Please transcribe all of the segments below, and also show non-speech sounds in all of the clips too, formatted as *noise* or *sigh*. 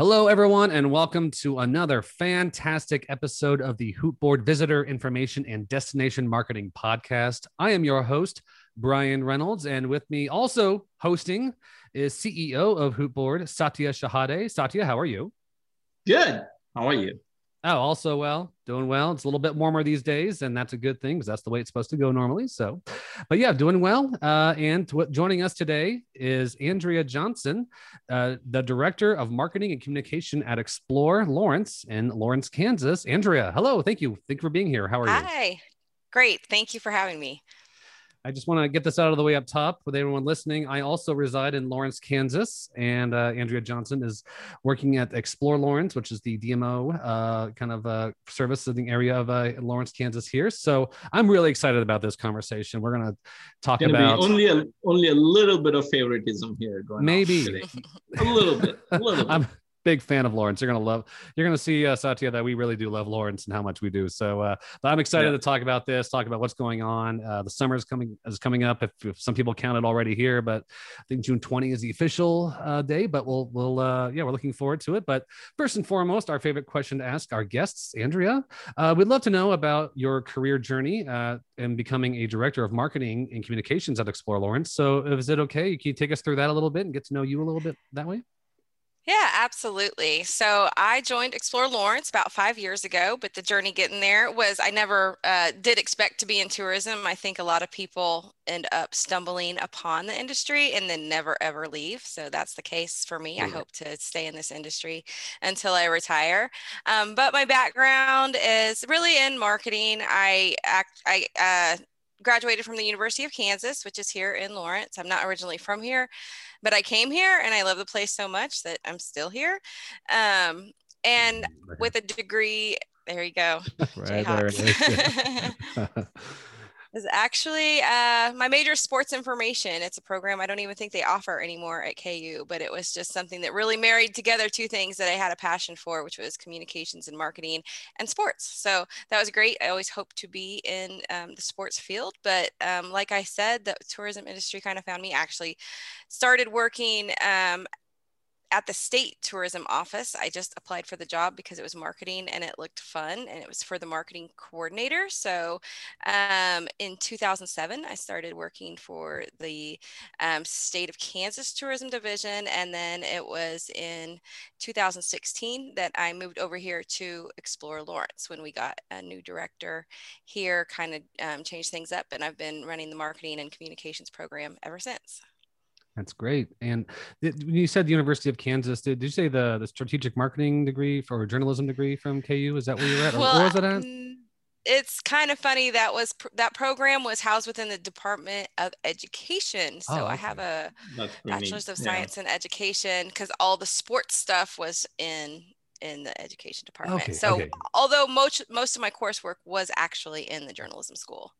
Hello, everyone, and welcome to another fantastic episode of the Hootboard Visitor Information and Destination Marketing Podcast. I am your host, Bryan Reynolds, and with me also hosting is CEO of Hootboard, Satya Shahade. Satya, how are you? Good. How are you? Oh, also well, doing well. It's a little bit warmer these days, and that's a good thing because that's the way it's supposed to go normally. So, but yeah, doing well. Uh, and joining us today is Andrea Johnson, uh, the Director of Marketing and Communication at Explore Lawrence in Lawrence, Kansas. Andrea, hello. Thank you. Thank you for being here. How are Hi. you? Hi. Great. Thank you for having me. I just want to get this out of the way up top with everyone listening. I also reside in Lawrence, Kansas, and uh, Andrea Johnson is working at Explore Lawrence, which is the DMO uh, kind of uh, service in the area of uh, Lawrence, Kansas here. So I'm really excited about this conversation. We're going to talk about only a only a little bit of favoritism here going Maybe. a little bit, a little *laughs* bit. I'm big fan of Lawrence. You're gonna love. You're gonna see uh, Satya that we really do love Lawrence and how much we do. So, uh, but I'm excited Yeah. to talk about this. Talk about what's going on. Uh, the summer is coming is coming up. If, if some people count it already here, but I think June 20 is the official uh, day. But we'll we'll uh, yeah we're looking forward to it. But first and foremost, our favorite question to ask our guests, Andrea, uh, we'd love to know about your career journey uh, in becoming a director of marketing and communications at Explore Lawrence. So, is it okay? Can you take us through that a little bit and get to know you a little bit that way? Yeah, absolutely. So I joined Explore Lawrence about five years ago, but the journey getting there was I never uh, did expect to be in tourism. I think a lot of people end up stumbling upon the industry and then never ever leave. So that's the case for me. I hope to stay in this industry until I retire. Um, but my background is really in marketing. I act, I uh, graduated from the University of Kansas, which is here in Lawrence. I'm not originally from here, but I came here and I love the place so much that I'm still here. Um, and with a degree, there you go. *laughs* right there *laughs* *laughs* is. Actually uh, my major sports information. It's a program I don't even think they offer anymore at KU, but it was just something that really married together two things that I had a passion for, which was communications and marketing and sports. So that was great. I always hoped to be in um, the sports field, but um, like I said, the tourism industry kind of found me. Actually, started working um, at the state tourism office. I just applied for the job because it was marketing and it looked fun and it was for the marketing coordinator. So um, in 2007, I started working for the um, state of Kansas tourism division. And then it was in 2016 that I moved over here to Explore Lawrence when we got a new director here, kind of um, changed things up. And I've been running the marketing and communications program ever since. That's great. And th- when you said the University of Kansas, did, did you say the the strategic marketing degree for journalism degree from KU? Is that where you're at? Or where was it at? mm, it's kind of funny that was that program was housed within the Department of Education. So Oh, I have a That's pretty neat. bachelor's of Yeah. science in education because all the sports stuff was in in the education department. Okay, so okay. although most most of my coursework was actually in the journalism school.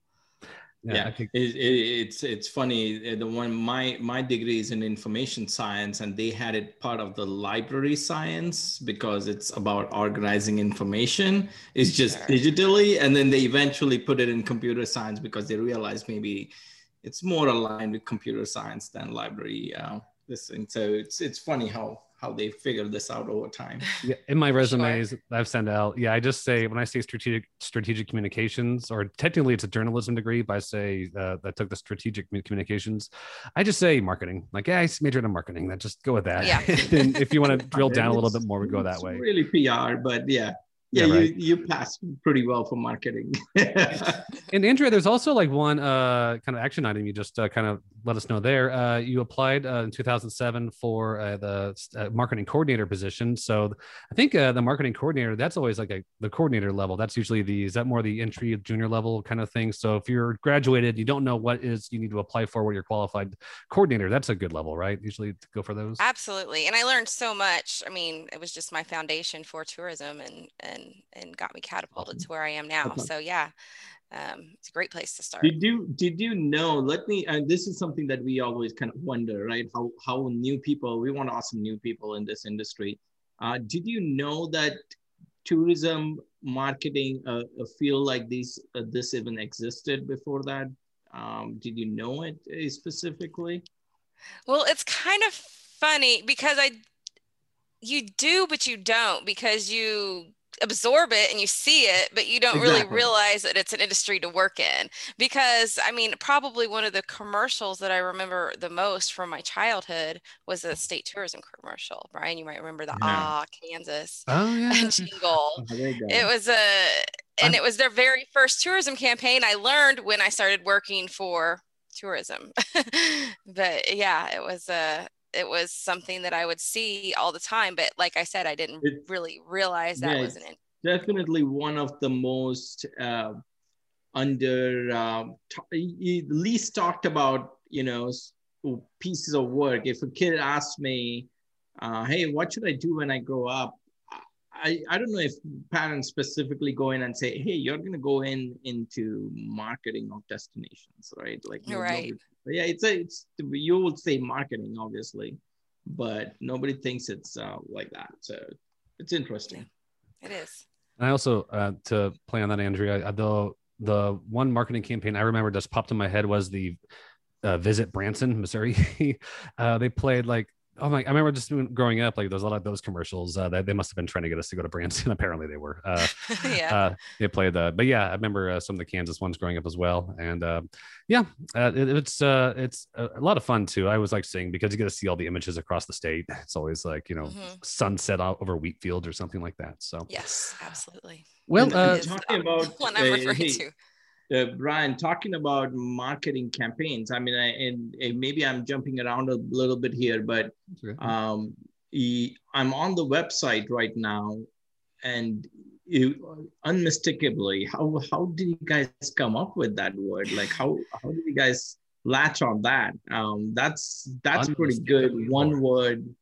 Yeah, I think it, it, it's it's funny. uh, The one my my degree is in information science, and they had it part of the library science because it's about organizing information. It's just Sure. digitally, and then they eventually put it in computer science because they realized maybe it's more aligned with computer science than library. Uh, this thing. So it's it's funny how how they figured this out over time. yeah, in my Sure. resumes I've sent out, yeah, I just say when I say strategic strategic communications, or technically it's a journalism degree, but I say uh, I took the strategic communications. I just say marketing. Like, yeah, I majored in marketing. That just go with that. Yeah. *laughs* then if you want to *laughs* drill down a little bit more, we go that it's way. Really PR, but yeah. Yeah, Yeah, right. you, you passed pretty well for marketing. *laughs* And Andrea, there's also like one uh, kind of action item you just uh, kind of let us know there. Uh, you applied uh, in 2007 for uh, the uh, marketing coordinator position. So I think uh, the marketing coordinator, that's always like a, the coordinator level. That's usually the, is that more the entry junior level kind of thing? So if you're graduated, you don't know what is you need to apply for, what you're qualified coordinator, that's a good level, right? Usually to go for those. Absolutely. And I learned so much. I mean, it was just my foundation for tourism and and and got me catapulted Awesome. to where I am now. So yeah. Um, it's a great place to start. Did you did you know? Let me. And this is something that we always kind of wonder, right? How how new people we want awesome new people in this industry. Uh, did you know that tourism marketing uh, a field like this uh, this even existed before that? Um, did you know it uh, specifically? Well, it's kind of funny because I you do, but you don't because you absorb it and you see it, but you don't exactly. really realize that it's an industry to work in. Because I mean, probably one of the commercials that I remember the most from my childhood was the state tourism commercial. Bryan, you might remember the yeah. Ah Kansas oh, yeah. *laughs* jingle. Oh, it was a and it was their very first tourism campaign I learned when I started working for tourism. *laughs* but yeah, it was a it was something that I would see all the time. But like I said, I didn't really realize that yeah, wasn't it. Definitely one of the most uh, under uh, t- least talked about, you know, pieces of work. If a kid asks me, uh, "Hey, what should I do when I grow up?" I, I don't know if parents specifically go in and say, hey, you're going to go in into marketing of destinations, right? Like, right. Yeah, it's a, it's, you would say marketing, obviously, but nobody thinks it's uh, like that. So it's interesting. It is. And I also, uh, to play on that, Andrea, the, the one marketing campaign I remember just popped in my head was the uh, Visit Branson, Missouri. *laughs* uh, they played like Oh my! I remember just growing up, like there's a lot of those commercials uh, that they must have been trying to get us to go to Branson. *laughs* Apparently, they were. Uh, *laughs* yeah. Uh, they played the, but yeah, I remember uh, some of the Kansas ones growing up as well, and uh, yeah, uh, it, it's it's a, lot of fun too. I was like seeing because you get to see all the images across the state. *laughs* It's always like you know mm-hmm. sunset over wheat fields or something like that. So yes, absolutely. Well, talking about what I'm referring hey, to uh, Bryan, talking about marketing campaigns. I mean, I, and, and, maybe I'm jumping around a little bit here, but um, I'm on the website right now, and you, unmistakably, how how did you guys come up with that word? Like, how how did you guys latch on that? Um, that's that's pretty good. One word.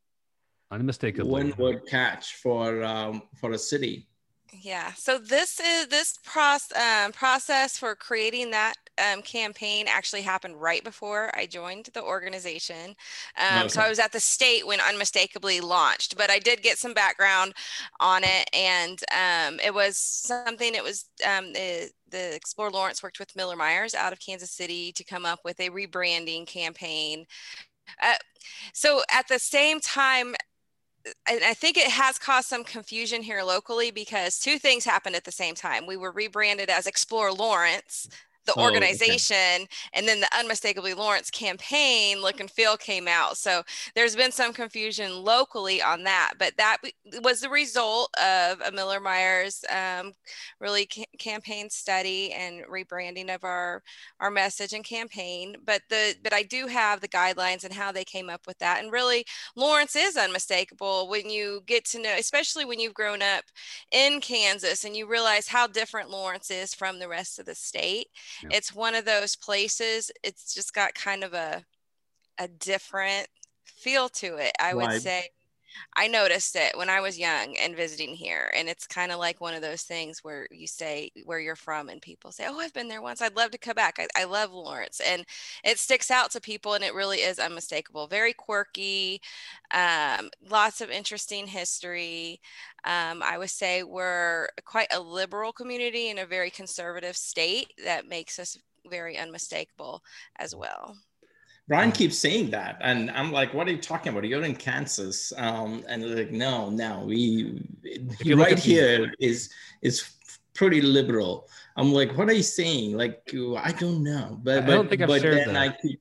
Unmistakably. One word catch for um, for a city. Yeah. So this is this process um, process for creating that um, campaign actually happened right before I joined the organization. Um, okay. So I was at the state when Unmistakably launched, but I did get some background on it, and um, it was something. It was um, the, Explore Lawrence worked with Miller Meiers out of Kansas City to come up with a rebranding campaign. Uh, so at the same time I think it has caused some confusion here locally because two things happened at the same time. We were rebranded as Explore Lawrence, the oh, organization okay. and then the unmistakably lawrence campaign look and feel came out. So there's been some confusion locally on that but that was the result of a miller meiers um, really ca- campaign study and rebranding of our our message and campaign. But the but i do have the guidelines and how they came up with that. And really lawrence is unmistakable when you get to know especially when you've grown up in kansas and you realize how different lawrence is from the rest of the state yeah. it's one of those places it's just got kind of a a different feel to it i would say I noticed it when I was young and visiting here. And it's kind of like one of those things where you say where you're from and people say, Oh, I've been there once. I'd love to come back. I, I love Lawrence. And it sticks out to people and it really is unmistakable. Very quirky, um, lots of interesting history. Um, I would say we're quite a liberal community in a very conservative state that makes us very unmistakable as well. Bryan keeps saying that, and I'm like, "What are you talking about? You're in Kansas." Um, and they're like, "No, no, we right here is is pretty liberal." I'm like, "What are you saying?" Like, I don't know, but I don't think I've shared that. I keep,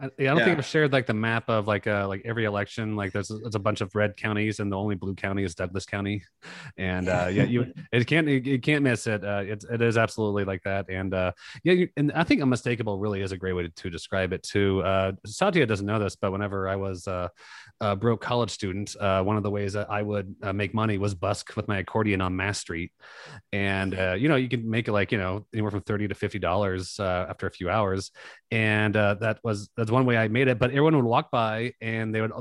I, I don't yeah. think I've shared like the map of like uh like every election. Like there's a, there's a bunch of red counties, and the only blue county is Douglas County, *laughs* and uh, yeah, you *laughs* it can't you, can't miss it. Uh, it it is absolutely like that, and uh, yeah, you, and I think unmistakable really is a great way to, to describe it too. Uh, Satya doesn't know this, but whenever I was uh, a broke college student, uh, one of the ways that I would uh, make money was busk with my accordion on Mass Street, and uh, you know you can make it like you know anywhere from thirty to fifty dollars uh, after a few hours, and uh, that was one way I made it. But everyone would walk by and they would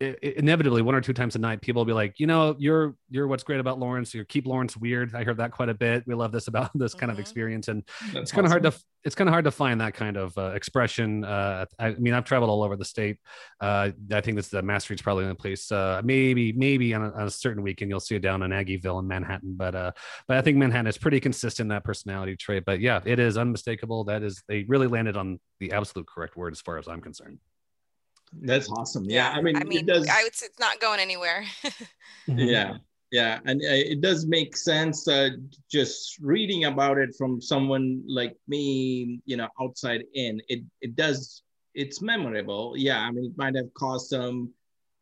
it, inevitably one or two times a night people will be like you know you're you're what's great about lawrence. You keep lawrence weird. I heard that quite a bit. We love this about *laughs* this kind mm-hmm. of experience. And That's it's kind awesome. of hard to it's kind of hard to find that kind of uh, expression uh, I, mean i've traveled all over the state. Uh, i think this the mass street's probably in the place uh, maybe maybe on a, on a, certain weekend you'll see it down in aggieville in manhattan. But uh but i think manhattan is pretty consistent that personality trait. But yeah it is unmistakable. That is they really landed on the absolute correct word as far as i'm concerned That's awesome. Yeah, I mean, I mean, it does. I would say it's not going anywhere. *laughs* yeah, yeah, and uh, it does make sense. Uh, just reading about it from someone like me, you know, outside in, it it does. It's memorable. Yeah, I mean, it might have caused some,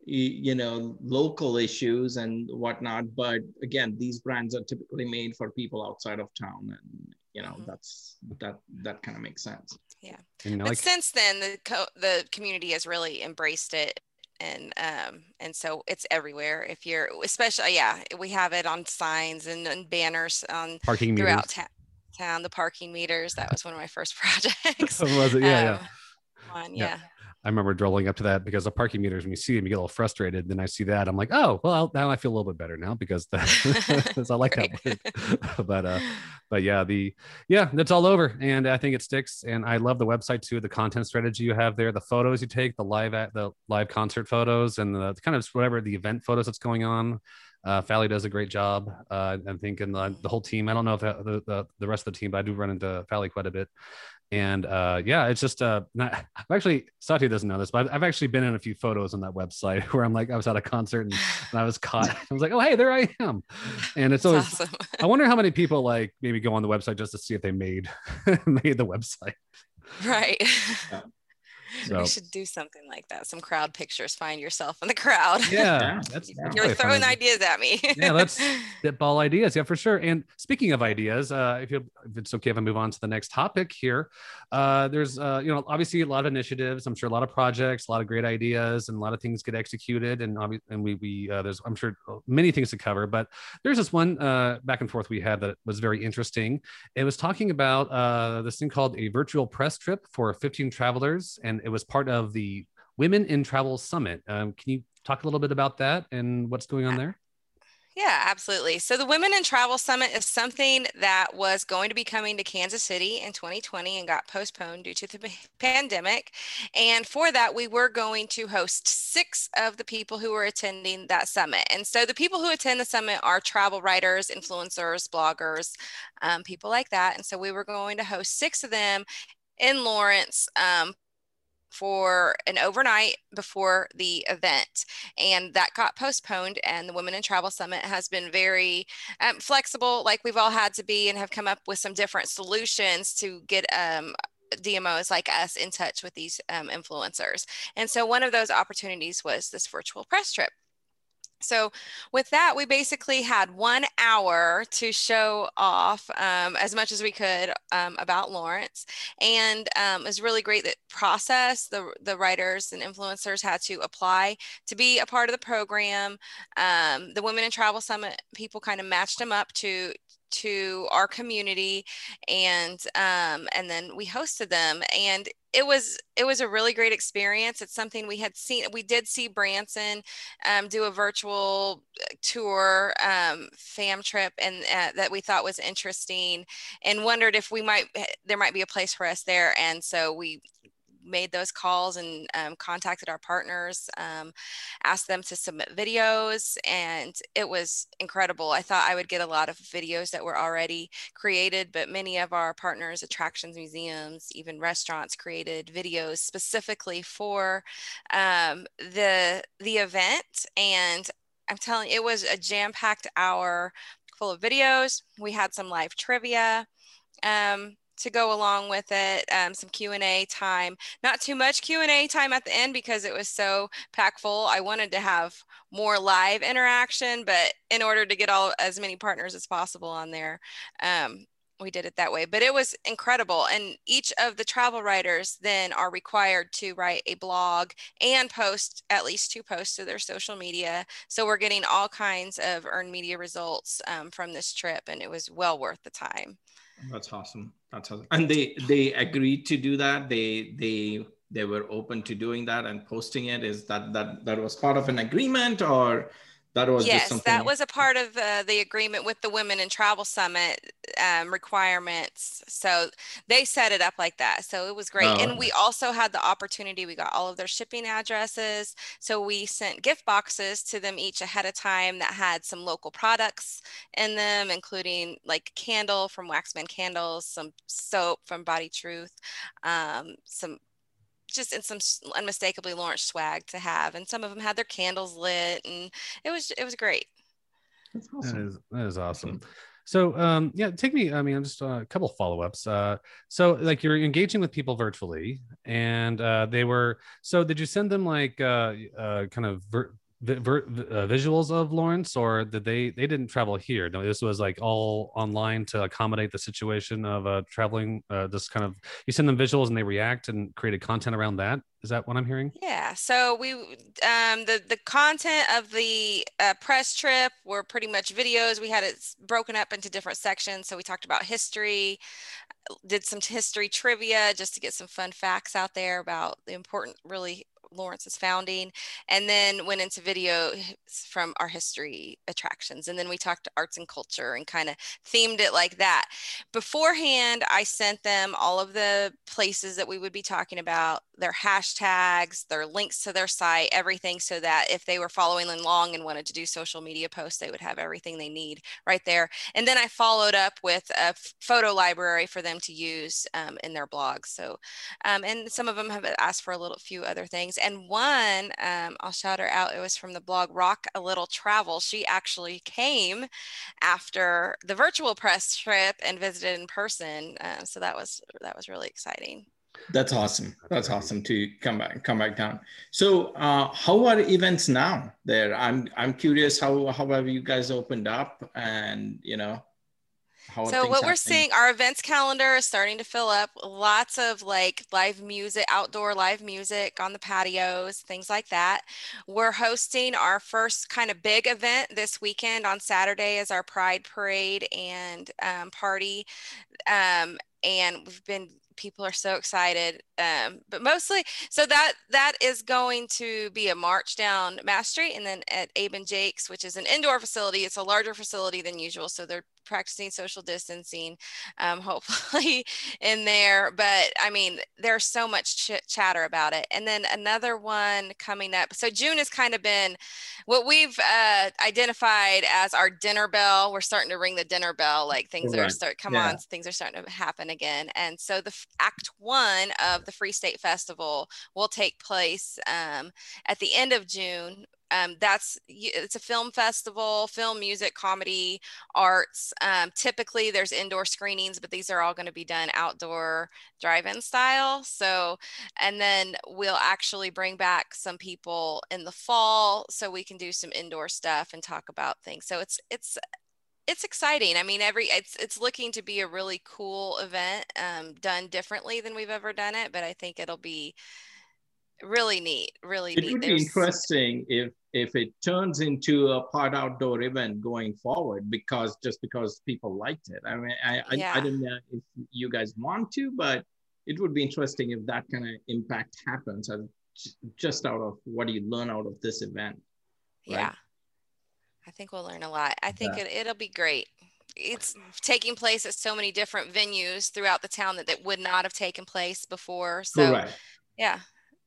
you know, local issues and whatnot. But again, these brands are typically made for people outside of town, and you know, mm-hmm. that's that that kind of makes sense. Yeah. You know, but like, since then, the co- the community has really embraced it and um and so it's everywhere if you're especially yeah we have it on signs and, and banners on parking throughout ta- town the parking meters that was one of my first *laughs* projects *laughs* was it yeah um, yeah. yeah. yeah I remember rolling up to that because the parking meters, when you see them, you get a little frustrated. Then I see that, I'm like, oh, well, now I feel a little bit better now because that, *laughs* I like that word. but, uh, but yeah, the, yeah, that's all over. And I think it sticks. And I love the website too, the content strategy you have there, the photos you take, the live at the live concert photos and the kind of whatever the event photos that's going on. Uh, Fally does a great job. Uh, I'm thinking the, the, whole team. I don't know if uh, the, the, the rest of the team, but I do run into Fally quite a bit and uh, yeah, it's just uh, not. *laughs* I've actually Satya doesn't know this, but I've actually been in a few photos on that website *laughs* where I'm like, I was at a concert and, and *laughs* I was caught. I was like, oh hey, there I am, and it's always. Awesome. I wonder how many people like maybe go on the website just to see if they made made the website. Right. Yeah. *laughs* So. We should do something like that. Some crowd pictures. Find yourself in the crowd. Yeah, that's, you're throwing ideas at me. yeah, let's *laughs* spitball ideas. Yeah, for sure. And speaking of ideas, uh, if, you, if it's okay if I move on to the next topic here, uh, there's uh, you know obviously a lot of initiatives. I'm sure a lot of projects, a lot of great ideas, and a lot of things get executed. And obviously, and we we uh, there's I'm sure many things to cover. But there's this one uh, back and forth we had that was very interesting. It was talking about uh, this thing called a virtual press trip for 15 travelers and it was part of the Women in Travel Summit. Um, can you talk a little bit about that and what's going on there? Yeah, absolutely. So the Women in Travel Summit is something that was going to be coming to Kansas City in 2020 and got postponed due to the *laughs* pandemic. And for that, we were going to host six of the people who were attending that summit. And so the people who attend the summit are travel writers, influencers, bloggers, um, people like that. And so we were going to host six of them in Lawrence um, for an overnight before the event and that got postponed and the women in travel summit has been very um, flexible like we've all had to be and have come up with some different solutions to get um, DMOs like us in touch with these um, influencers. And so one of those opportunities was this virtual press trip. So, with that, we basically had one hour to show off um, as much as we could um, about Lawrence, and um, it was really great that process the the writers and influencers had to apply to be a part of the program. Um, the Women in Travel Summit people kind of matched them up to to our community and um, and then we hosted them and it was it was a really great experience. It's something we had seen we did see branson um, do a virtual uh, tour um, fam trip and uh, that we thought was interesting and wondered if we might eh, there might be a place for us there and so we made those calls and um, contacted our partners, um, asked them to submit videos, and it was incredible. I thought I would get a lot of videos that were already created, but many of our partners, attractions, museums, even restaurants, created videos specifically for um, the the event. And I'm telling you, it was a jam-packed hour full of videos. We had some live trivia. Um, to go along with it um, some q&a time. Not too much q&a time at the end because it was so packed full. I wanted to have more live interaction but in order to get all as many partners as possible on there um, we did it that way. But it was incredible. And each of the travel writers then are required to write a blog and post at least two posts to their social media. So we're getting all kinds of earned media results um, from this trip and it was well worth the time that's awesome. That's awesome. And they they agreed to do that. They they they were open to doing that and posting it. Is that that that was part of an agreement or that was yes that was a part of uh, the agreement with the women in travel summit um, requirements so they set it up like that so it was great oh, and we also had the opportunity we got all of their shipping addresses so we sent gift boxes to them each ahead of time that had some local products in them including like candle from waxman candles some soap from body truth um, some just in some unmistakably Lawrence swag to have. And some of them had their candles lit, and it was it was great. That's awesome. That is that is awesome. So um, yeah, take me. I mean, just uh, a couple follow ups. Uh, so like you're engaging with people virtually, and uh, they were. So did you send them like uh, uh, kind of vir- uh, visuals of Lawrence, or did they they didn't travel here? No, this was like all online to accommodate the situation of uh, traveling. Uh, this kind of you send them visuals and they react and created content around that. Is that what I'm hearing? Yeah. So we um, the the content of the uh, press trip were pretty much videos. We had it broken up into different sections. So we talked about history, did some history trivia just to get some fun facts out there about the important, really Lawrence's founding, and then went into video from our history attractions. And then we talked to arts and culture and kind of themed it like that. Beforehand, I sent them all of the places that we would be talking about, their hashtags, their links to their site, everything, so that if they were following along and wanted to do social media posts, they would have everything they need right there. And then I followed up with a photo library for them to use um, in their blogs. So, um, and some of them have asked for a little few other things and one, um, I'll shout her out. It was from the blog Rock a Little Travel. She actually came after the virtual press trip and visited in person. Uh, so that was that was really exciting. That's awesome. That's awesome to come back come back down. So uh, how are events now there? I'm I'm curious how how have you guys opened up and you know so what we're seeing our events calendar is starting to fill up lots of like live music outdoor live music on the patios things like that. We're hosting our first kind of big event this weekend on saturday is our pride parade and um, party um, and we've been people are so excited um, but mostly so that that is going to be a march down mass street and then at abe and jake's which is an indoor facility it's a larger facility than usual so they're practicing social distancing, um, *laughs* hopefully in there. But I mean, there's so much ch- chatter about it. And then another one coming up. So June has kind of been what we've uh, identified as our dinner bell. We're starting to ring the dinner bell, like things right. are start come yeah. on, things are starting to happen again. And so the act one of the Free State Festival will take place um, at the end of June. Um, that's it's a film festival film music comedy arts. Um, typically there's indoor screenings but these are all going to be done outdoor drive-in style. So and then we'll actually bring back some people in the fall so we can do some indoor stuff and talk about things. So it's it's it's exciting. I mean, every it's it's looking to be a really cool event, um, done differently than we've ever done it. But I think it'll be really neat really it neat. would There's... be interesting if if it turns into a part outdoor event going forward because just because people liked it i mean i yeah. I, I don't know if you guys want to but it would be interesting if that kind of impact happens just out of what do you learn out of this event right? yeah i think we'll learn a lot i think yeah. it, it'll be great it's taking place at so many different venues throughout the town that, that would not have taken place before so Correct. yeah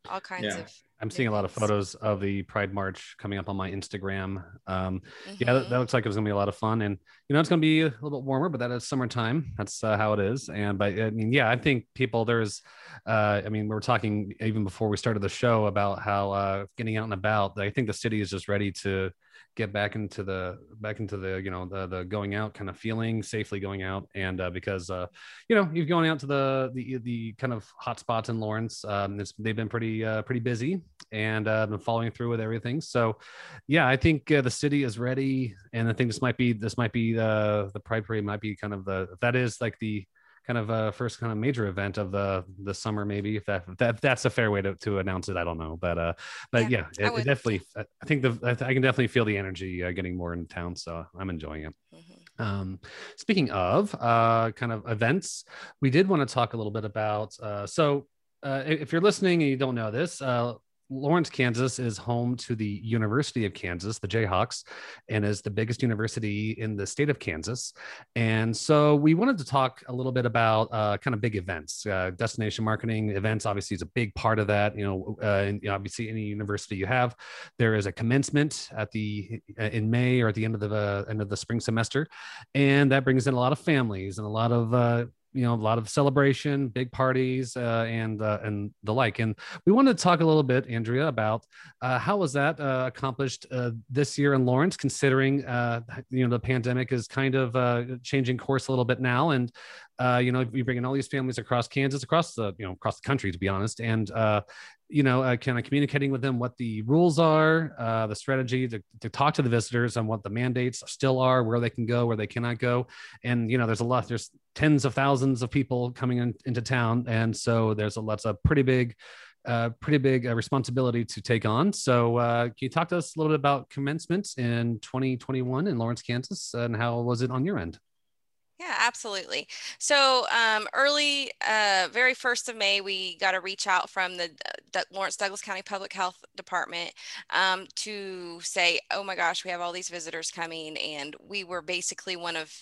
all kinds yeah. of I'm seeing a lot of photos of the Pride March coming up on my Instagram. Um, mm-hmm. Yeah, that, that, mm-hmm. looks like it's gonna be a lot of fun, and you know it's gonna be a little bit warmer, but that is summertime. That's uh, how it is. And but I mean, yeah, I think people there's, uh, I mean, we were talking even before we started the show about how uh, getting out and about. I think the city is just ready to get back into the back into the you know the the going out kind of feeling safely going out and uh, because uh, you know you've going out to the the the kind of hot spots in Lawrence um, they've been pretty uh, pretty busy and uh, been following through with everything. So yeah I think uh, the city is ready and I think this might be this might be the the Pride Parade might be kind of the that is like the kind of a first kind of major event of the the summer maybe if that if that if that's a fair way to, to announce it i don't know. But uh but yeah, yeah it, it definitely i think the i can definitely feel the energy uh, getting more in town so i'm enjoying it. Mm-hmm. um speaking of uh kind of events we did want to talk a little bit about uh so uh, if you're listening and you don't know this, uh, Lawrence, Kansas is home to the University of Kansas, the Jayhawks, and is the biggest university in the state of Kansas. And so we wanted to talk a little bit about uh, kind of big events. Uh, destination marketing events obviously is a big part of that. You know, uh, and, you know, obviously any university you have, there is a commencement at the uh, in May or at the end of the uh, end of the spring semester, and that brings in a lot of families and a lot of uh, you know a lot of celebration big parties uh, and uh, and the like. And we wanted to talk a little bit andrea about uh, how was that uh, accomplished uh, this year in lawrence considering uh, you know the pandemic is kind of changing course a little bit now. And you know we bring in all these families across kansas across the you know across the country to be honest and you know, uh, kind of communicating with them what the rules are, uh, the strategy to, to talk to the visitors on what the mandates still are, where they can go, where they cannot go. And, you know, there's a lot, there's tens of thousands of people coming in, into town. And so there's a, that's a pretty big, uh, pretty big uh, responsibility to take on. So, uh, can you talk to us a little bit about commencement in 2021 in Lawrence, Kansas, and how was it on your end? Yeah, absolutely. So um, early, uh, very first of May, we got a reach out from the D- Lawrence Douglas County Public Health Department um, to say, "Oh my gosh, we have all these visitors coming," and we were basically one of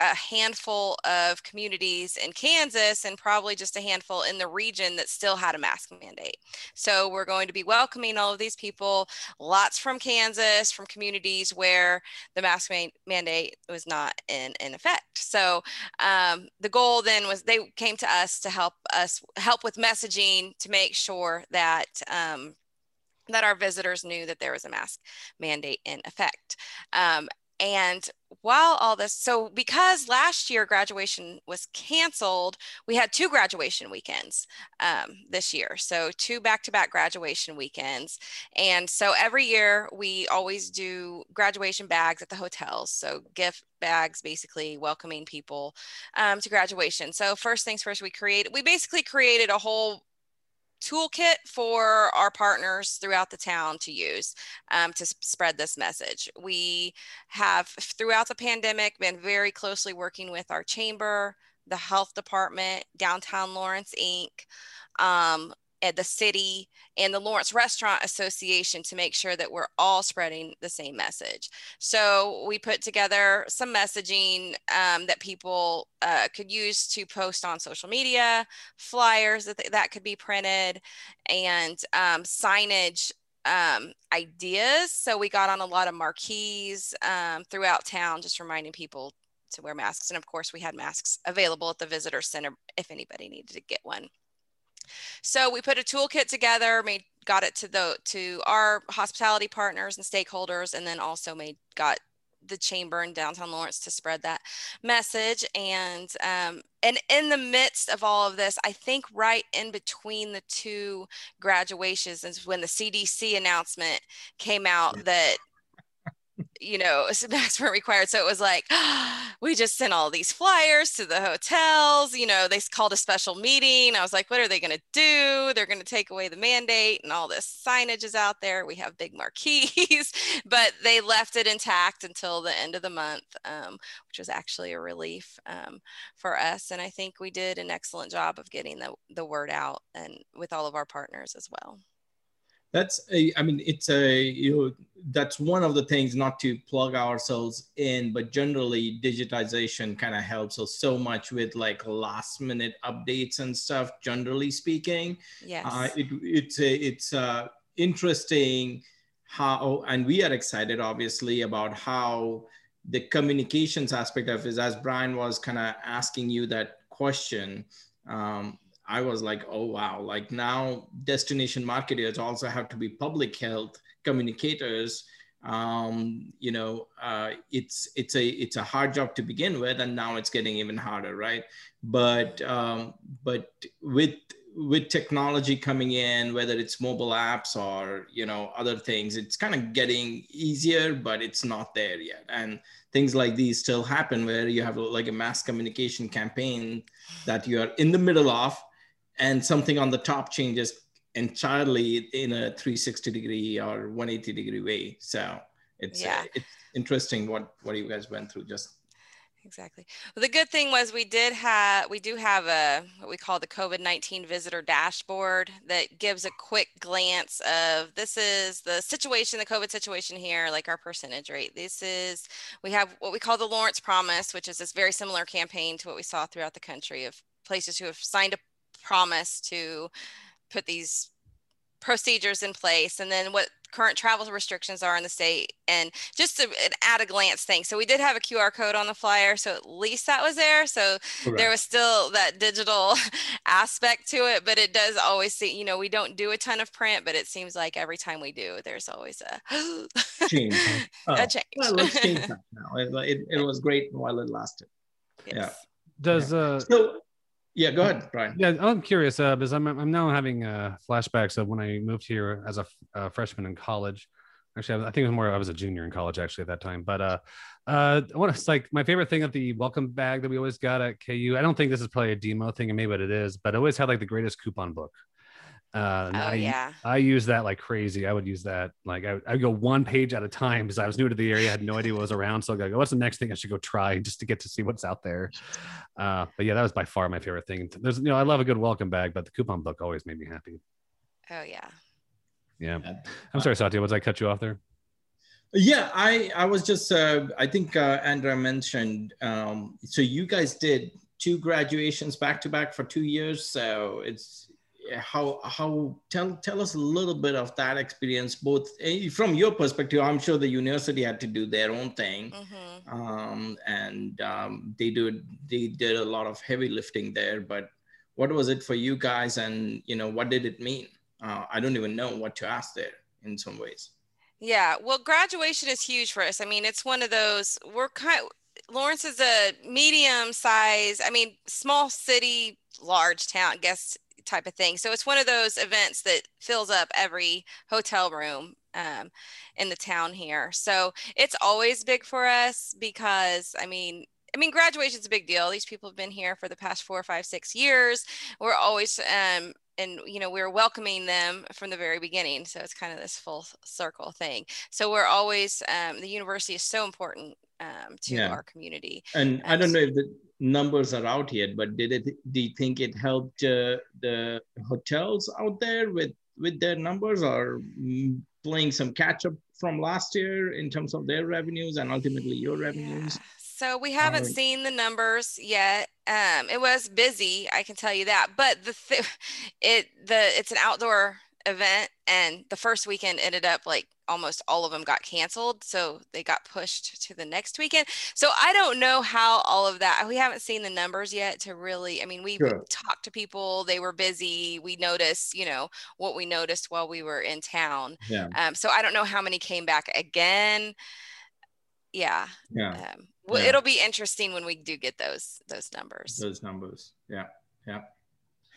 a handful of communities in Kansas and probably just a handful in the region that still had a mask mandate. So we're going to be welcoming all of these people, lots from Kansas, from communities where the mask mandate was not in, in effect. So um, the goal then was they came to us to help us help with messaging to make sure that um, that our visitors knew that there was a mask mandate in effect. Um, and while all this, so because last year graduation was canceled, we had two graduation weekends um, this year. So, two back to back graduation weekends. And so, every year we always do graduation bags at the hotels. So, gift bags basically welcoming people um, to graduation. So, first things first, we created, we basically created a whole toolkit for our partners throughout the town to use um, to spread this message. We have, throughout the pandemic, been very closely working with our chamber, the health department, Downtown Lawrence Inc., um, at the city and the Lawrence Restaurant Association to make sure that we're all spreading the same message. So we put together some messaging um, that people uh, could use to post on social media, flyers that, that could be printed, and um, signage um, ideas. So we got on a lot of marquees um, throughout town, just reminding people to wear masks. And of course, we had masks available at the visitor center if anybody needed to get one. So we put a toolkit together, made got it to the to our hospitality partners and stakeholders, and then also made got the chamber in downtown Lawrence to spread that message. And um, and in the midst of all of this, I think right in between the two graduations is when the CDC announcement came out that you know, *laughs* masks weren't required. So it was like, *gasps* we just sent all these flyers to the hotels. You know, they called a special meeting. I was like, what are they going to do? They're going to take away the mandate and all this signage is out there. We have big marquees, *laughs* but they left it intact until the end of the month, um, which was actually a relief um, for us. And I think we did an excellent job of getting the, the word out and with all of our partners as well that's a, I mean, it's a, you know, that's one of the things not to plug ourselves in, but generally digitization kind of helps us so much with like last minute updates and stuff, generally speaking. Yes. Uh, it, it's a, it's uh, interesting how, and we are excited obviously about how the communications aspect of it, as Bryan was kind of asking you that question, um, I was like, oh wow, like now destination marketers also have to be public health communicators. Um, you know, uh, it's it's a it's a hard job to begin with, and now it's getting even harder, right? But um, but with with technology coming in, whether it's mobile apps or you know other things, it's kind of getting easier, but it's not there yet. And things like these still happen where you have like a mass communication campaign that you are in the middle of and something on the top changes entirely in a 360 degree or 180 degree way. So it's yeah. uh, it's interesting what what you guys went through just exactly well the good thing was we did have we do have a what we call the covid-19 visitor dashboard that gives a quick glance of this is the situation the covid situation here like our percentage rate this is we have what we call the lawrence promise which is this very similar campaign to what we saw throughout the country of places who have signed a promise to put these procedures in place and then what current travel restrictions are in the state and just a, an at a glance thing. So we did have a QR code on the flyer. So at least that was there. So there was still that digital *laughs* aspect to it, but it does always see, you know, we don't do a ton of print, but it seems like every time we do, there's always a *laughs* change. Oh. a change. Well, let's change that now. It, it, it was great while it lasted. Yes. Yeah. Does, uh, so, yeah, go ahead, Bryan. Yeah, I'm curious uh, because I'm I'm now having uh, flashbacks of when I moved here as a, freshman in college. Actually, I think it was more I was a junior in college actually at that time. But uh, uh, what it's like my favorite thing of the welcome bag that we always got at KU. I don't think this is probably a DMO thing, and maybe what it is, but it always had like the greatest coupon book. Uh, oh, I, yeah. I use that like crazy. I would use that like I would go one page at a time because I was new to the area, I had no idea what was around. So I go, what's the next thing I should go try *laughs* just to get to see what's out there? Uh, but yeah, that was by far my favorite thing. There's, you know, I love a good welcome bag, but the coupon book always made me happy. Oh yeah. Yeah. I'm sorry, Satya. Was I cut you off there? Yeah, I I was just uh, I think uh, Andrea mentioned. Um, so you guys did two graduations back to back for two years. So it's how how tell tell us a little bit of that experience both eh, from your perspective i'm sure the university had to do their own thing mm-hmm. um, and um, they do they did a lot of heavy lifting there but what was it for you guys and you know what did it mean? Uh, i don't even know what to ask there in some ways. Yeah well graduation is huge for us. I mean it's one of those we're kind lawrence is a medium size i mean small city large town I guess type of thing. So it's one of those events that fills up every hotel room um, in the town here. So it's always big for us because, I mean, I mean, graduation's a big deal. These people have been here for the past four, five, six years. We're always, um, and you know, we're welcoming them from the very beginning. So it's kind of this full circle thing. So we're always, um, the university is so important um, to yeah. our community. And I don't know if the numbers are out yet, but did it? Do you think it helped uh, the hotels out there with with their numbers, or mm, playing some catch up from last year in terms of their revenues and ultimately your revenues? Yeah. So we haven't uh, seen the numbers yet. Um, it was busy, I can tell you that. But the th- *laughs* it the it's an outdoor event, and the first weekend ended up like almost all of them got canceled. So they got pushed to the next weekend. So I don't know how all of that, we haven't seen the numbers yet to really, I mean, we sure. talked to people, they were busy. We noticed, you know, what we noticed while we were in town. Yeah. Um, so I don't know how many came back again. Yeah. Yeah. Um, well, yeah. it'll be interesting when we do get those, those numbers. Those numbers. Yeah. Yeah.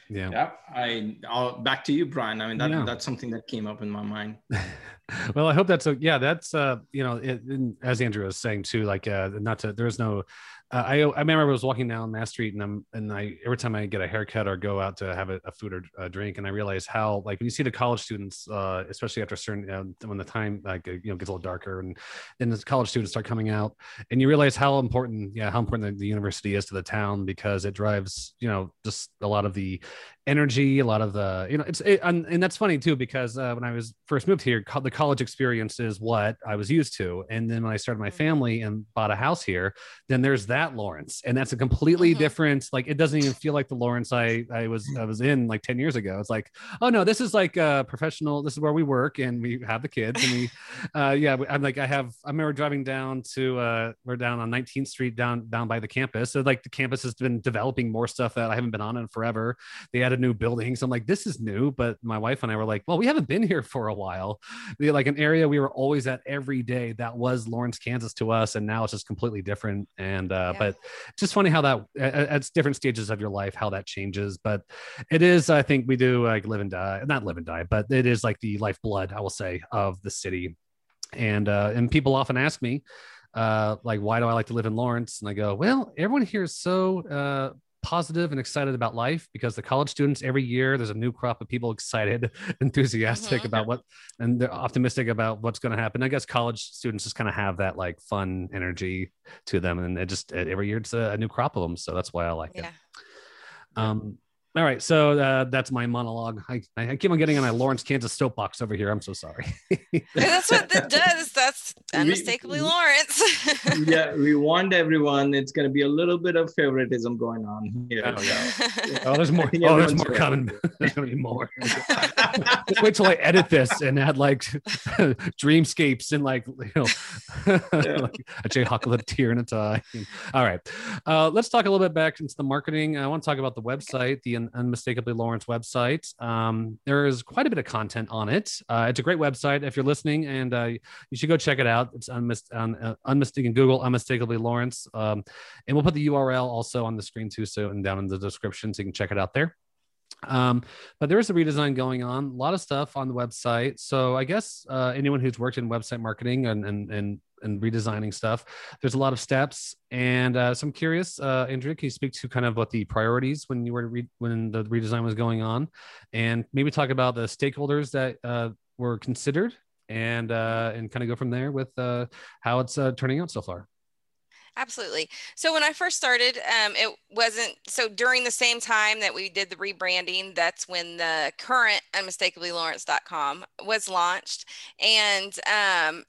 Yeah. Yeah. I I'll back to you, Bryan. I mean, that, yeah. that's something that came up in my mind. *laughs* well, I hope that's a, yeah, that's, uh, you know, it, as Andrew was saying too, like, uh, not to, there's no, uh, I, I remember I was walking down Mass Street and I'm and I every time I get a haircut or go out to have a, a food or a drink and I realize how like when you see the college students uh, especially after a certain uh, when the time like you know gets a little darker and then the college students start coming out and you realize how important yeah how important the, the university is to the town because it drives you know just a lot of the energy a lot of the you know it's it, and, and that's funny too because uh, when I was first moved here co- the college experience is what I was used to and then when I started my mm-hmm. family and bought a house here then there's that Lawrence, and that's a completely mm-hmm. different. Like it doesn't even feel like the Lawrence I I was I was in like ten years ago. It's like, oh no, this is like a professional. This is where we work, and we have the kids, and we, *laughs* uh, yeah, I'm like I have. I remember driving down to uh, we're down on 19th Street down down by the campus. So like the campus has been developing more stuff that I haven't been on in forever. They added new buildings. So I'm like, this is new, but my wife and I were like, well, we haven't been here for a while. Like an area we were always at every day. That was Lawrence, Kansas to us, and now it's just completely different. And uh, yeah. but just funny how that at different stages of your life how that changes but it is i think we do like live and die not live and die but it is like the lifeblood i will say of the city and uh and people often ask me uh like why do i like to live in lawrence and i go well everyone here is so uh positive and excited about life because the college students every year there's a new crop of people excited *laughs* enthusiastic mm-hmm. about what and they're optimistic about what's going to happen i guess college students just kind of have that like fun energy to them and it just every year it's a, new crop of them so that's why i like yeah. it um All right, so uh, that's my monologue. I, I keep on getting on my Lawrence, Kansas soapbox over here. I'm so sorry. *laughs* that's what that does. That's *laughs* unmistakably we, Lawrence. *laughs* yeah, we warned everyone. It's going to be a little bit of favoritism going on here. Oh, yeah. oh there's more. Oh, there's more coming. there's going to be more. Wait till I edit this and add like dreamscapes and like you know like a Jayhawk with a tear in a tie. All right, uh, let's talk a little bit back into the marketing. I want to talk about the website, the Unmistakably Lawrence website. Um, there is quite a bit of content on it. Uh, it's a great website. If you're listening, and uh, you should go check it out. It's unmist- un- uh, unmistaken Google Unmistakably Lawrence, um, and we'll put the URL also on the screen too, so and down in the description, so you can check it out there. Um, but there is a redesign going on, a lot of stuff on the website. So I guess uh, anyone who's worked in website marketing and and and and redesigning stuff. There's a lot of steps, and uh, so I'm curious, uh, Andrea, can you speak to kind of what the priorities when you were re- when the redesign was going on, and maybe talk about the stakeholders that uh, were considered, and uh, and kind of go from there with uh, how it's uh, turning out so far. Absolutely. So when I first started, um, it wasn't so during the same time that we did the rebranding, that's when the current unmistakably.lawrence.com was launched. And um,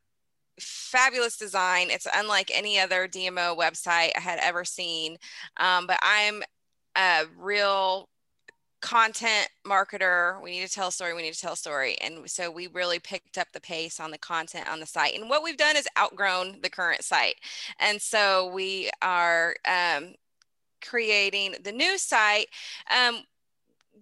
fabulous design. It's unlike any other DMO website I had ever seen. Um, but I'm a real content marketer we need to tell a story we need to tell a story. And so we really picked up the pace on the content on the site. And what we've done is outgrown the current site. And so we are um, creating the new site um,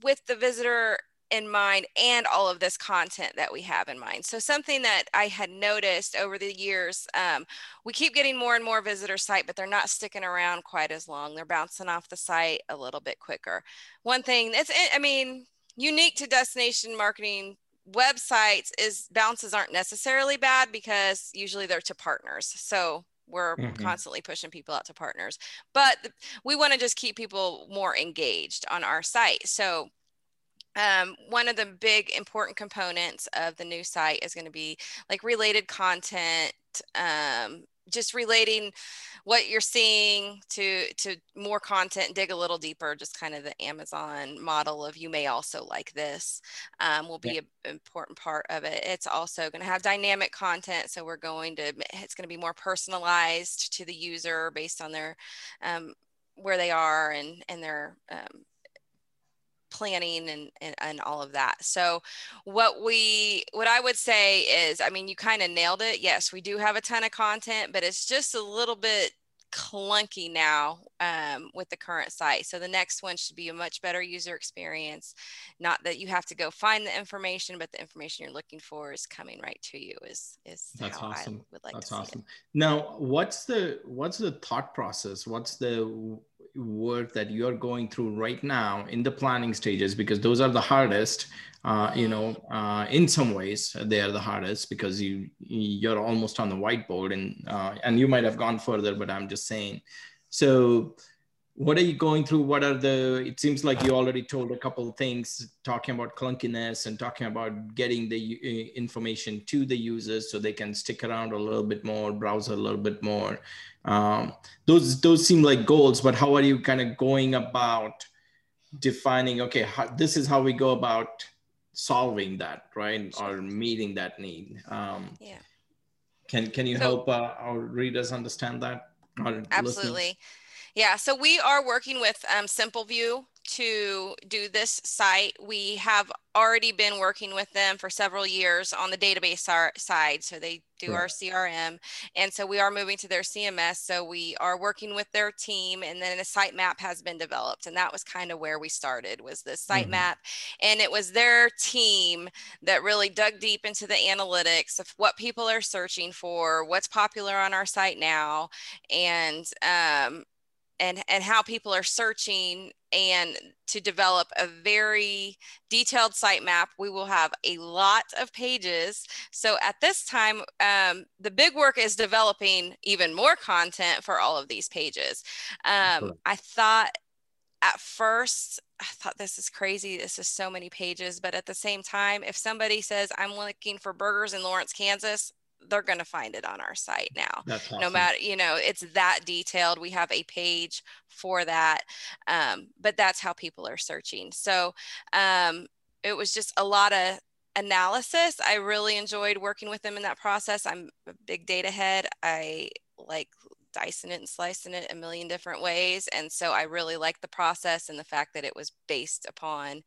with the visitor in mind and all of this content that we have in mind. So something that I had noticed over the years, um, we keep getting more and more visitor site, but they're not sticking around quite as long. They're bouncing off the site a little bit quicker. One thing that's, I mean, unique to destination marketing websites is bounces aren't necessarily bad because usually they're to partners. So we're mm-hmm. constantly pushing people out to partners, but we want to just keep people more engaged on our site. So um, one of the big important components of the new site is going to be like related content um, just relating what you're seeing to to more content dig a little deeper just kind of the amazon model of you may also like this um, will be yeah. an important part of it it's also going to have dynamic content so we're going to it's going to be more personalized to the user based on their um, where they are and and their um, planning and, and, and all of that. So what we what I would say is, I mean, you kind of nailed it. Yes, we do have a ton of content, but it's just a little bit clunky now um, with the current site. So the next one should be a much better user experience. Not that you have to go find the information, but the information you're looking for is coming right to you. Is is that's awesome. Would Like that's awesome. Now, what's the what's the thought process? What's the work that you're going through right now in the planning stages because those are the hardest uh, you know uh, in some ways they are the hardest because you you're almost on the whiteboard and uh, and you might have gone further but i'm just saying. So what are you going through? What are the it seems like you already told a couple of things talking about clunkiness and talking about getting the uh, information to the users so they can stick around a little bit more browse a little bit more. Um, those those seem like goals but how are you kind of going about defining okay how, this is how we go about solving that right? Or meeting that need. Um, yeah. can can you so, help uh, our readers understand that absolutely listeners? Yeah so we are working with um, Simpleview to do this site. We have already been working with them for several years on the database side. So they do right. our CRM. And so we are moving to their CMS. So we are working with their team and then a sitemap has been developed. And that was kind of where we started was the sitemap. Mm-hmm. And it was their team that really dug deep into the analytics of what people are searching for, what's popular on our site now. And um, and and how people are searching and to develop a very detailed sitemap we will have a lot of pages. So at this time um, the big work is developing even more content for all of these pages. Um, i thought at first i thought this is crazy. This is so many pages. But at the same time if somebody says i'm looking for burgers in lawrence kansas they're going to find it on our site now. Awesome. No matter, you know, it's that detailed. We have a page for that. Um, but that's how people are searching. So um, it was just a lot of analysis. I really enjoyed working with them in that process. I'm a big data head. I like dicing it and slicing it a million different ways. And so I really liked the process and the fact that it was based upon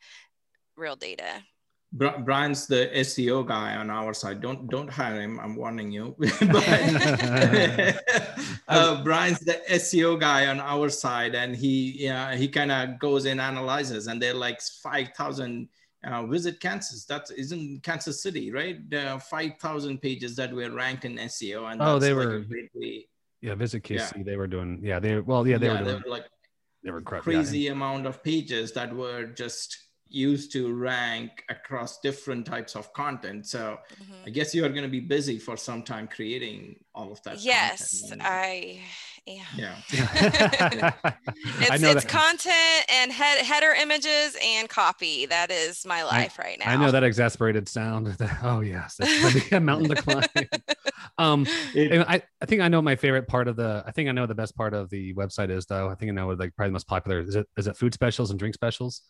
real data. Bryan's the SEO guy on our side. Don't don't hire him. I'm warning you. *laughs* but, *laughs* *laughs* uh, Bryan's the SEO guy on our side, and he yeah he kind of goes and analyzes, and they're like five thousand. Uh, visit Kansas. That isn't Kansas City, right? Uh, Five thousand pages that were ranked in SEO, and oh, they like were yeah. Visit KC. Yeah. They were doing yeah. They well yeah they yeah, were doing, they were like they were crazy yeah. amount of pages that were just used to rank across different types of content. So mm-hmm. I guess you are going to be busy for some time creating all of that. Yes, I. Yeah. Yeah. *laughs* it's I know it's content and head, header images and copy. That is my life I, right now. I know that exasperated sound. *laughs* oh yes, that's a mountain to climb. *laughs* um, it, I, I think I know my favorite part of the. I think I know the best part of the website is though. I think I know what like probably the most popular is it is it food specials and drink specials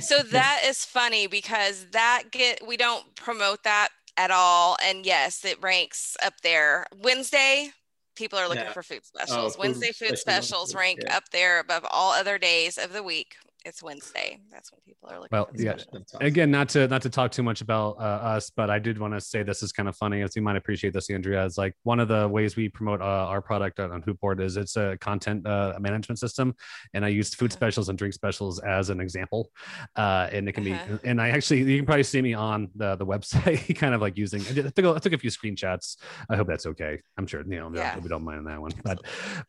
so that is funny because that get we don't promote that at all and yes it ranks up there wednesday people are looking yeah. for food oh, specials oh, wednesday food, food specials rank yeah. up there above all other days of the week it's Wednesday. That's when people are looking. Well, yeah. Awesome. Again, not to not to talk too much about uh, us, but I did want to say this is kind of funny. As you might appreciate this, Andrea, is like one of the ways we promote uh, our product on HootBoard is it's a content uh, management system, and I used food uh-huh. specials and drink specials as an example, uh, and it can uh-huh. be. And I actually, you can probably see me on the the *laughs* website, kind of like using. I took, I took a few screenshots. I hope that's okay. I'm sure you know yeah. we don't mind that one, but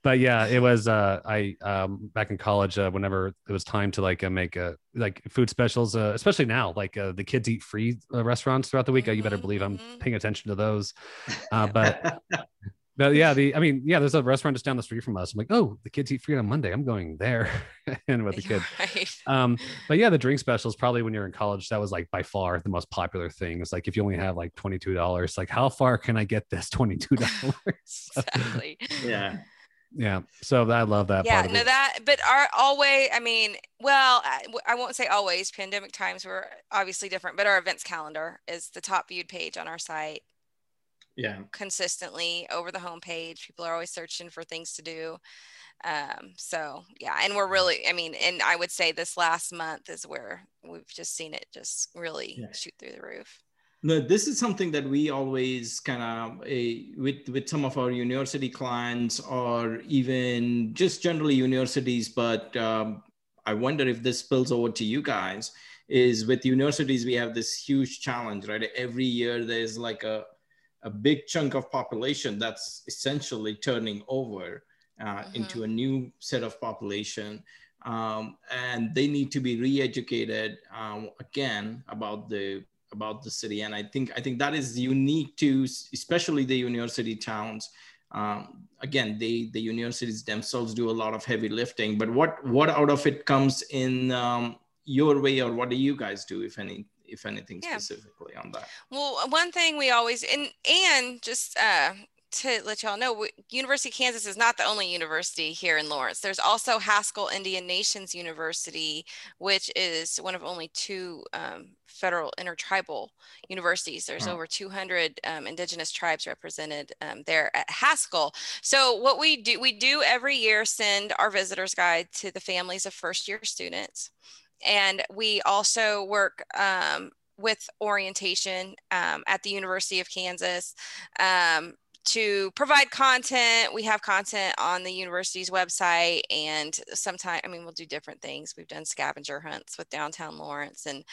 but yeah, it was. Uh, I um, back in college, uh, whenever it was time to like uh, make a like food specials, uh, especially now, like uh, the kids eat free uh, restaurants throughout the week. Mm-hmm, you better believe I'm mm-hmm. paying attention to those. Uh, *laughs* but but yeah, the I mean, yeah, there's a restaurant just down the street from us. I'm like, oh, the kids eat free on Monday. I'm going there *laughs* and with the kid. Right. Um, but yeah, the drink specials probably when you're in college, that was like by far the most popular thing. It's like if you only have like twenty two dollars, like how far can I get this twenty two dollars? *laughs* exactly. yeah yeah so i love that yeah no that but our always i mean well I, I, won't say always pandemic times were obviously different but our events calendar is the top viewed page on our site. Yeah. Consistently over the homepage people are always searching for things to do um so yeah and we're really i mean and i would say this last month is where we've just seen it just really yeah. shoot through the roof no, this is something that we always kind of uh, with with some of our university clients or even just generally universities. But um, I wonder if this spills over to you guys. Is with universities we have this huge challenge, right? Every year there's like a a big chunk of population that's essentially turning over uh, mm-hmm. into a new set of population. Um, and they need to be re-educated um, again about the about the city and i think i think that is unique to especially the university towns um, again they the universities themselves do a lot of heavy lifting but what what out of it comes in um, your way or what do you guys do if any if anything yeah. specifically on that well one thing we always and and just uh to let y'all know, University of Kansas is not the only university here in Lawrence. There's also Haskell Indian Nations University, which is one of only two um, federal intertribal universities. There's oh. over 200 um, indigenous tribes represented um, there at Haskell. So what we do, we do every year send our visitor's guide to the families of first year students. And we also work um, with orientation um, at the University of Kansas. Um, to provide content. We have content on the university's website, and sometimes, I mean, we'll do different things. We've done scavenger hunts with downtown Lawrence and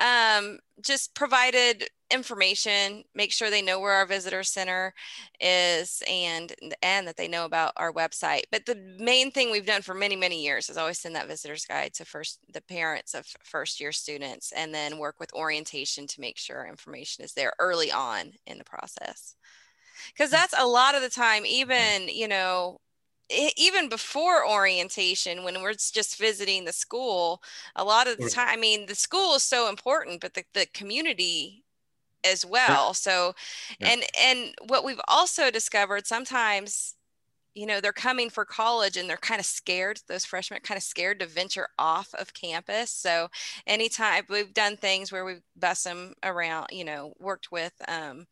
um, just provided information, make sure they know where our visitor center is and and that they know about our website. But the main thing we've done for many, many years is always send that visitor's guide to first the parents of first year students and then work with orientation to make sure information is there early on in the process because that's a lot of the time even you know even before orientation when we're just visiting the school a lot of the time i mean the school is so important but the, the community as well. So, and and what we've also discovered sometimes, you know, they're coming for college and they're kind of scared. Those freshmen are kind of scared to venture off of campus. So, anytime we've done things where we've bussed them around, you know, worked with um,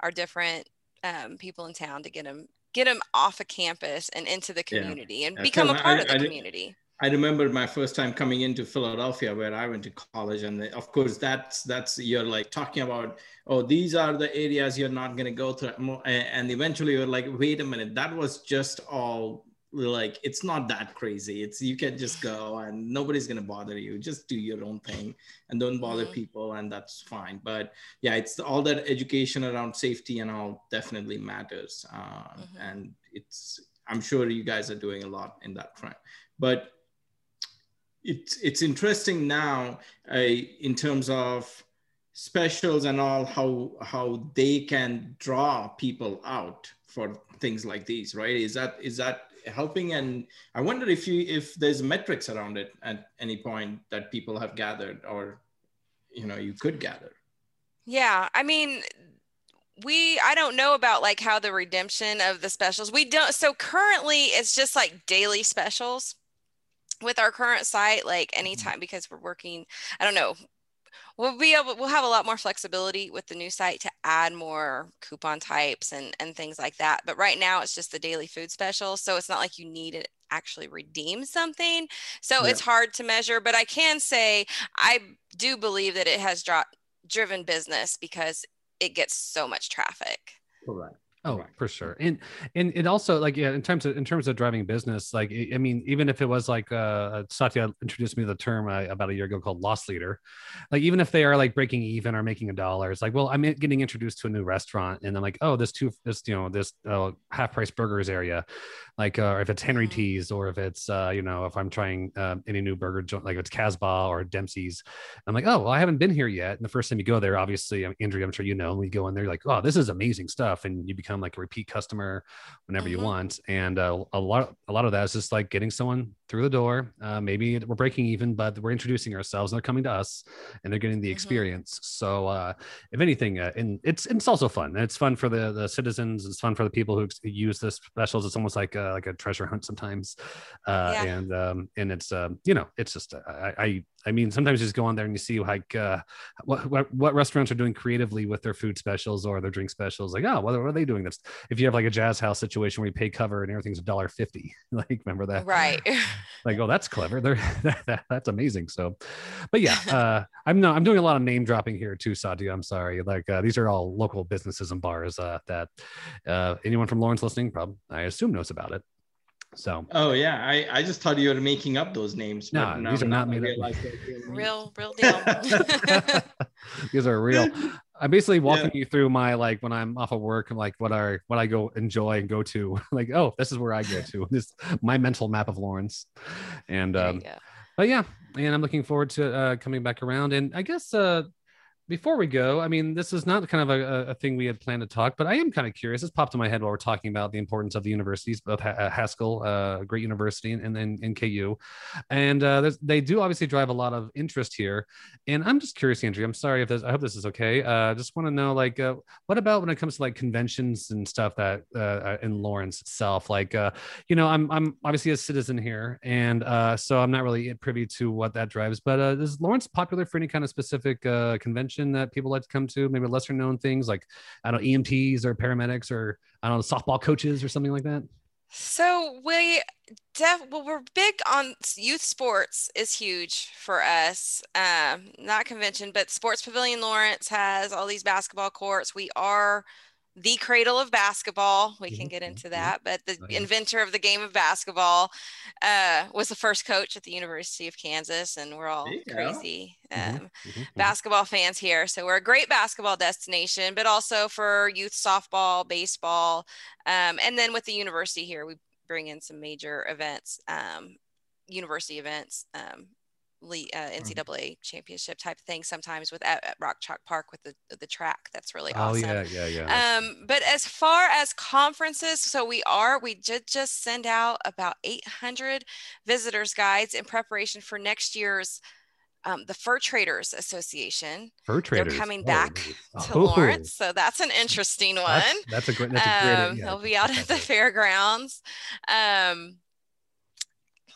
our different um, people in town to get them get them off of campus and into the Yeah. community and Yeah, become a part I- of the I community. I remember my first time coming into Philadelphia, where I went to college, and of course, that's that's you're like talking about, oh, these are the areas you're not going to go through, and eventually you're like, wait a minute, that was just all like it's not that crazy. It's you can just go, and nobody's going to bother you. Just do your own thing, and don't bother Mhm. people, and that's fine. But yeah, it's all that education around safety and all definitely matters, uh, Mhm. and it's I'm sure you guys are doing a lot in that front, but it's it's interesting now uh, in terms of specials and all how how they can draw people out for things like these right is that is that helping and i wonder if you if there's metrics around it at any point that people have gathered or you know you could gather Yeah, I mean, we I don't know about like how the redemption of the specials. We don't so currently it's just like daily specials with our current site like mm-hmm. anytime because we're working I don't know. We'll be able we'll have a lot more flexibility with the new site to add more coupon types and and things like that. But right now it's just the daily food special, so it's not like you need to actually redeem something. So Yeah. it's hard to measure, but I can say I do believe that it has dropped driven business because it gets so much traffic. correct Oh, Right. for sure. And and it also like yeah, in terms of in terms of driving business, like I mean, even if it was like uh Satya introduced me to the term uh, about a year ago called loss leader, like even if they are like breaking even or making a dollar, it's like, well, I'm getting introduced to a new restaurant, and I'm like, oh, this two this you know this uh, half price burgers area, like uh, or if it's Henry Mhm. T's or if it's uh you know if I'm trying uh, any new burger joint like if it's Casbah or Dempsey's, I'm like, oh, well, I haven't been here yet. And the first time you go there, obviously, Andrea, I'm sure you know, we go in there, you're like, oh, this is amazing stuff, and you become like a repeat customer whenever you Mhm. want. And uh, a lot, a lot of that is just like getting someone through the door. Uh, maybe we're breaking even, but we're introducing ourselves, and they're coming to us, and they're getting the Mhm. experience. So, uh, if anything, uh, and it's it's also fun. It's fun for the the citizens. It's fun for the people who use the specials. It's almost like uh, like a treasure hunt sometimes, uh, Yeah. and um, and it's um, you know, it's just uh, I, I I mean, sometimes you just go on there and you see like uh, what, what what restaurants are doing creatively with their food specials or their drink specials. Like, oh, what, what are they doing? That's if you have like a jazz house situation where you pay cover and everything's a dollar fifty. *laughs* like, remember that? Right. *laughs* Like, oh, that's clever. They're *laughs* that, that, that's amazing. So, but yeah, uh, I'm not. I'm doing a lot of name dropping here too, Satya. I'm sorry. Like, uh, these are all local businesses and bars uh, that uh, anyone from Lawrence listening, probably I assume knows about it. So oh yeah i i just thought you were making up those names No, but these are now not made up. realize they're real real, real deal. *laughs* *laughs* these are real. I'm basically walking you through my like when I'm off of work and like what are what I go enjoy and go to. *laughs* like, oh, this is where I go to. This my mental map of Lawrence. And um but yeah, and I'm looking forward to uh coming back around. And I guess uh before we go, I mean, this is not kind of a, a thing we had planned to talk, but I am kind of curious. This popped in my head while we're talking about the importance of the universities, both uh, Haskell, uh, great university, and and, and KU, and uh, they do obviously drive a lot of interest here. And I'm just curious, Andrea. I'm sorry if this. I hope this is okay. Uh, just want to know, like, uh, what about when it comes to like conventions and stuff that uh, in Lawrence itself? Like, uh, you know, I'm I'm obviously a citizen here, and uh, so I'm not really privy to what that drives. But uh, is Lawrence popular for any kind of specific uh, that people like to come to? Maybe lesser known things like I don't know EMTs or paramedics or I don't know softball coaches or something like that. So we def well we're big on youth sports is huge for us. Um, not convention, but Sports Pavilion Lawrence has all these basketball courts. We are the cradle of basketball. We can get mhm, into mhm. that, but the inventor of the game of basketball uh, was the first coach at the University of Kansas, and we're all There you go. crazy. Mhm, Um, mhm, mhm. basketball fans here. So we're a great basketball destination, but also for youth softball, baseball. Um, and then with the university here, we bring in some major events, um, university events, um, le- uh, NCAA championship type thing sometimes with at, at Rock Chalk Park with the, the track. That's really awesome. Oh yeah, yeah, yeah. Um, but as far as conferences, so we are, we did just send out about 800 visitors guides in preparation for next year's um, the Fur Traders Association. Fur Traders. They're coming Oh, back nice. to Oh, Lawrence, so that's an interesting one. That's, that's a great. That's a great. Um, yeah, they'll be out at the fairgrounds. Um,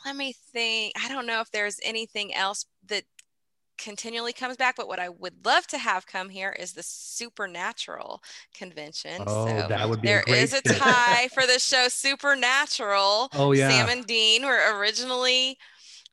let me think. I don't know if there's anything else that continually comes back, but what I would love to have come here is the Supernatural convention. Oh, so that would be there a is a tie for the show Supernatural. *laughs* oh yeah. Sam and Dean were originally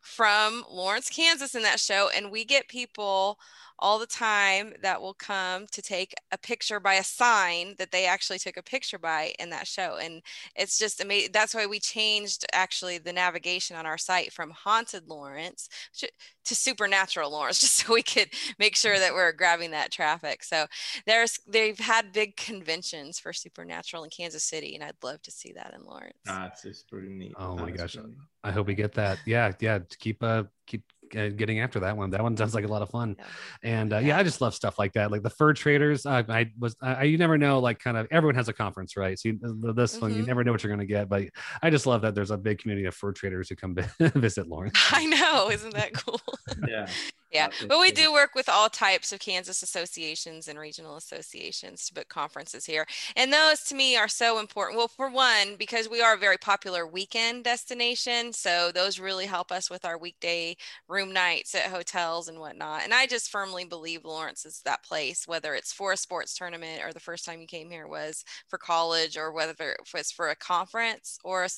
from Lawrence, Kansas in that show, and we get people all the time that will come to take a picture by a sign that they actually took a picture by in that show and it's just amazing that's why we changed actually the navigation on our site from haunted lawrence to, to supernatural lawrence *laughs* just so we could make sure that we're grabbing that traffic so there's they've had big conventions for supernatural in kansas city and i'd love to see that in lawrence That's just pretty neat. Oh my gosh. really. I hope we get that. Yeah, yeah. to Keep uh keep getting after that one. That one sounds like a lot of fun. Yeah. And uh, yeah, Yeah. I just love stuff like that. Like the fur traders. I, I was. I, you never know. Like kind of everyone has a conference, right? So you, this one, you Mhm. never know what you're going to get. But I just love that there's a big community of fur traders who come *laughs* visit Lawrence. i know isn't that cool Yeah. *laughs* Yeah, but we do work with all types of Kansas associations and regional associations to book conferences here. And those to me are so important. Well, for one, because we are a very popular weekend destination. So those really help us with our weekday room nights at hotels and whatnot. And I just firmly believe Lawrence is that place, whether it's for a sports tournament or the first time you came here was for college or whether it was for a conference or a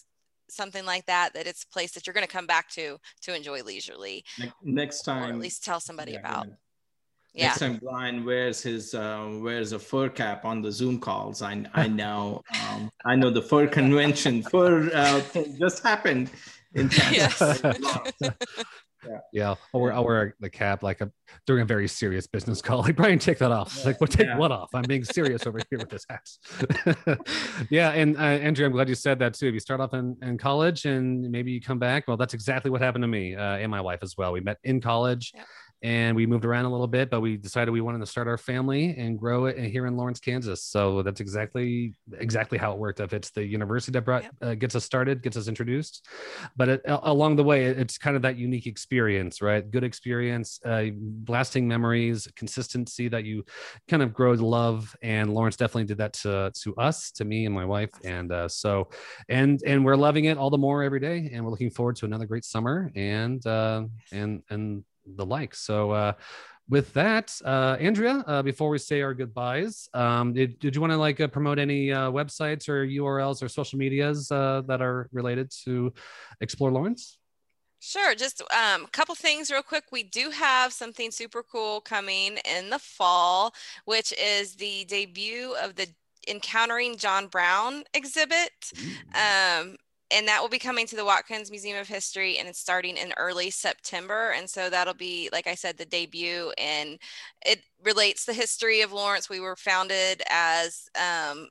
something like that, that it's a place that you're going to come back to to enjoy leisurely Ne- Next or time. at least tell somebody yeah, about. yeah. Yeah. Next time Bryan wears his uh, wears a fur cap on the Zoom calls, I I *laughs* know um, I know the fur convention fur uh, thing just happened in Kansas. *laughs* Yes. *laughs* Yeah, I'll wear, I'll wear the cap like a, during a very serious business call. *laughs* Like Bryan, take that off. Like, well, take Yeah. what off? I'm being serious over here with this hat. *laughs* yeah, and uh, Andrea, I'm glad you said that too. If you start off in, in college and maybe you come back, well, that's exactly what happened to me uh, and my wife as well. We met in college. Yep. And we moved around a little bit, but we decided we wanted to start our family and grow it here in Lawrence, Kansas. So that's exactly exactly how it worked. If it's the university that brought Yep. uh, gets us started, gets us introduced, but it, along the way it's kind of that unique experience right? Good experience uh, lasting memories consistency that you kind of grow to love. And lawrence definitely did that to, to us to me and my wife. And uh, so and and we're loving it all the more every day. And we're looking forward to another great summer. And uh, and and the like so uh with that, uh, Andrea, uh, before we say our goodbyes, um, did, did you want to like uh, promote any uh, websites or URLs or social medias uh, that are related to Explore Lawrence? Sure. Just um, a couple things real quick. We do have something super cool coming in the fall, which is the debut of the Encountering John Brown exhibit. Um, and that will be coming to the Watkins Museum of History, and it's starting in early September. And so that'll be, like I said, the debut, and it relates the history of Lawrence. We were founded as um,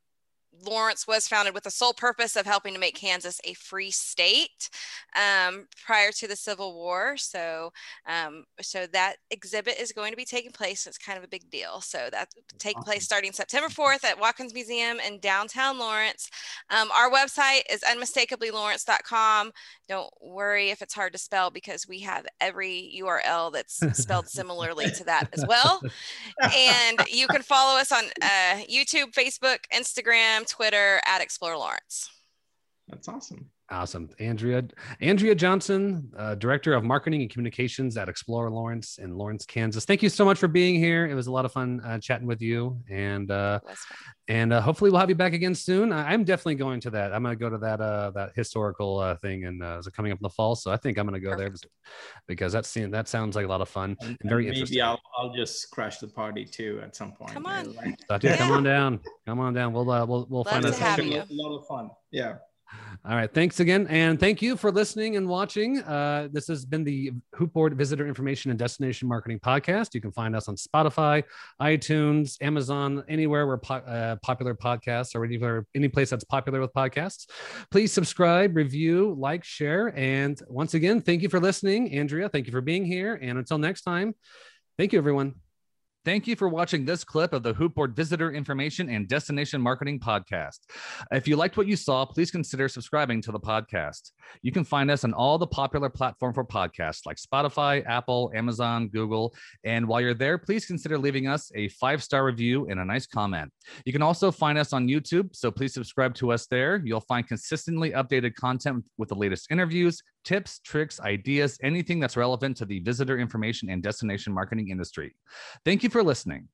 Lawrence was founded with the sole purpose of helping to make Kansas a free state um, prior to the Civil War. So, um, so that exhibit is going to be taking place. It's kind of a big deal. So that taking place starting September 4th at Watkins Museum in downtown Lawrence. Um, our website is unmistakably.lawrence.com. Don't worry if it's hard to spell because we have every URL that's spelled similarly to that as well *laughs* and you can follow us on uh, YouTube, Facebook, Instagram, Twitter at Explore Lawrence. That's awesome. Awesome. Andrea, Andrea Johnson, uh, Director of Marketing and Communications at Explore Lawrence in Lawrence, Kansas. Thank you so much for being here. It was a lot of fun uh, chatting with you. And uh, and uh, hopefully we'll have you back again soon. I, I'm definitely going to that. I'm going to go to that uh, that historical uh, thing and uh, is it coming up in the fall. So I think I'm going to go there because that scene that sounds like a lot of fun And, and very and interesting. maybe I'll I'll just crash the party too at some point. Come on. like- So, yeah, come on down. Come on down. We'll uh, we'll we'll Love find to us. a lot- lot of fun. Yeah. All right. Thanks again. And thank you for listening and watching. Uh, this has been the HootBoard Visitor Information and Destination Marketing Podcast. You can find us on Spotify, iTunes, Amazon, anywhere where po- uh, popular podcasts or anywhere, any place that's popular with podcasts. Please subscribe, review, like, share. And once again, thank you for listening. Andrea, thank you for being here. And until next time, thank you, everyone. Thank you for watching this clip of the HootBoard Visitor Information and Destination Marketing Podcast. If you liked what you saw, please consider subscribing to the podcast. You can find us on all the popular platforms for podcasts like Spotify, Apple, Amazon, Google. And while you're there, please consider leaving us a five star review and a nice comment. You can also find us on YouTube, so please subscribe to us there. You'll find consistently updated content with the latest interviews, tips, tricks, ideas, anything that's relevant to the visitor information and destination marketing industry. Thank you for listening.